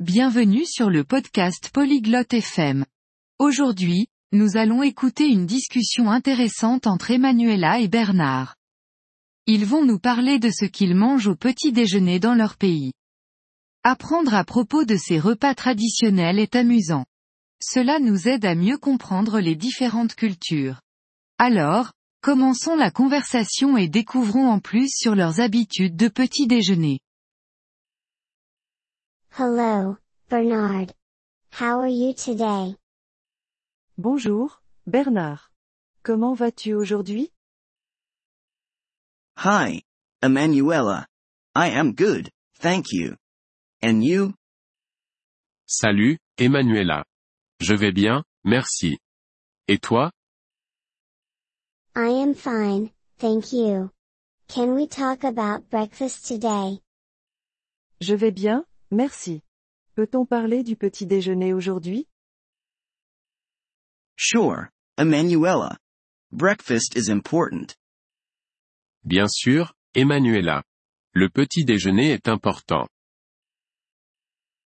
Bienvenue sur le podcast Polyglotte FM. Aujourd'hui, nous allons écouter une discussion intéressante entre Emanuela et Bernard. Ils vont nous parler de ce qu'ils mangent au petit déjeuner dans leur pays. Apprendre à propos de ces repas traditionnels est amusant. Cela nous aide à mieux comprendre les différentes cultures. Alors, commençons la conversation et découvrons en plus sur leurs habitudes de petit déjeuner. Hello, Bernard. How are you today? Bonjour, Bernard. Comment vas-tu aujourd'hui? Hi, Emanuela. I am good, thank you. And you? Salut, Emanuela. Je vais bien, merci. Et toi? I am fine, thank you. Can we talk about breakfast today? Je vais bien, merci. Peut-on parler du petit déjeuner aujourd'hui? Sure, Emanuela. Breakfast is important. Bien sûr, Emanuela. Le petit déjeuner est important.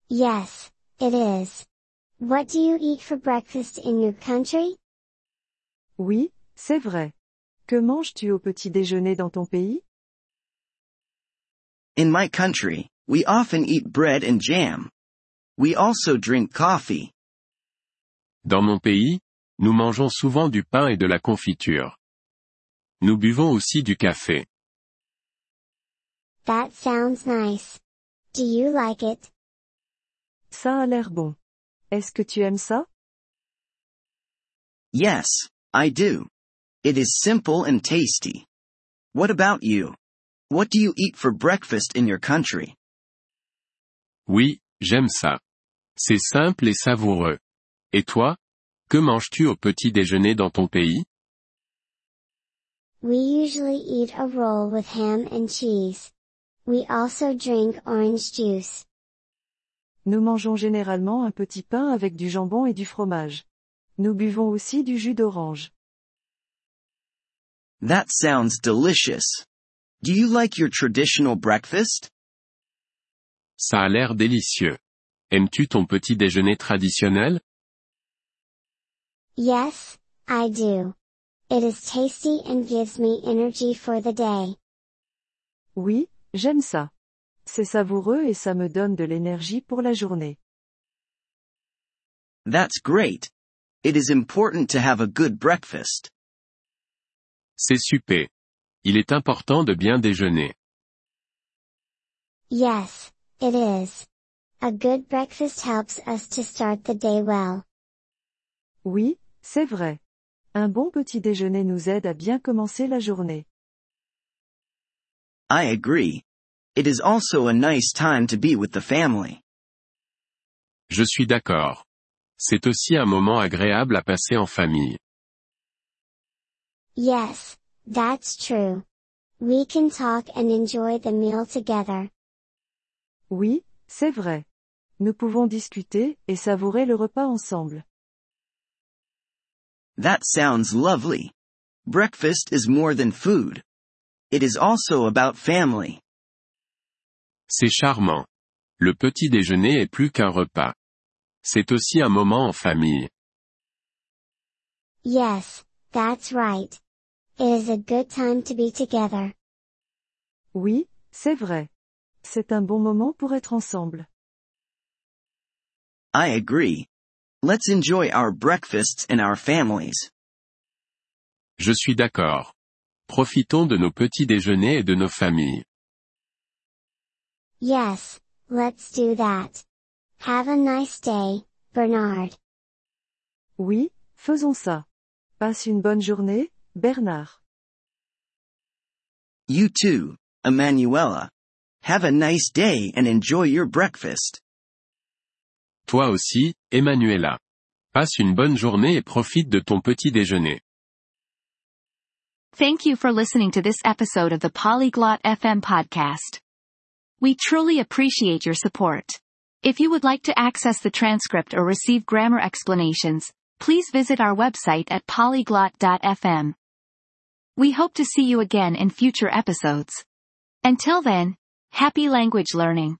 Yes, it is. What do you eat for breakfast in your country? Oui, c'est vrai. Que manges-tu au petit déjeuner dans ton pays? In my country, we often eat bread and jam. We also drink coffee. Dans mon pays, nous mangeons souvent du pain et de la confiture. Nous buvons aussi du café. That sounds nice. Do you like it? Ça a l'air bon. Est-ce que tu aimes ça? Yes, I do. It is simple and tasty. What about you? What do you eat for breakfast in your country? Oui, j'aime ça. C'est simple et savoureux. Et toi? Que manges-tu au petit déjeuner dans ton pays? We usually eat a roll with ham and cheese. We also drink orange juice. Nous mangeons généralement un petit pain avec du jambon et du fromage. Nous buvons aussi du jus d'orange. That sounds delicious. Do you like your traditional breakfast? Ça a l'air délicieux. Aimes-tu ton petit déjeuner traditionnel? Yes, I do. It is tasty and gives me energy for the day. Oui, j'aime ça. C'est savoureux et ça me donne de l'énergie pour la journée. That's great. It is important to have a good breakfast. C'est super. Il est important de bien déjeuner. Yes, it is. A good breakfast helps us to start the day well. Oui, c'est vrai. Un bon petit déjeuner nous aide à bien commencer la journée. I agree. It is also a nice time to be with the family. Je suis d'accord. C'est aussi un moment agréable à passer en famille. Yes, that's true. We can talk and enjoy the meal together. Oui, c'est vrai. Nous pouvons discuter et savourer le repas ensemble. That sounds lovely. Breakfast is more than food. It is also about family. C'est charmant. Le petit déjeuner est plus qu'un repas. C'est aussi un moment en famille. Yes, that's right. It is a good time to be together. Oui, c'est vrai. C'est un bon moment pour être ensemble. I agree. Let's enjoy our breakfasts and our families. Je suis d'accord. Profitons de nos petits déjeuners et de nos familles. Yes, let's do that. Have a nice day, Bernard. Oui, faisons ça. Passe une bonne journée, Bernard. You too, Emanuela. Have a nice day and enjoy your breakfast. Toi aussi, Emanuela. Passe une bonne journée et profite de ton petit déjeuner. Thank you for listening to this episode of the Polyglot FM podcast. We truly appreciate your support. If you would like to access the transcript or receive grammar explanations, please visit our website at polyglot.fm. We hope to see you again in future episodes. Until then, happy language learning.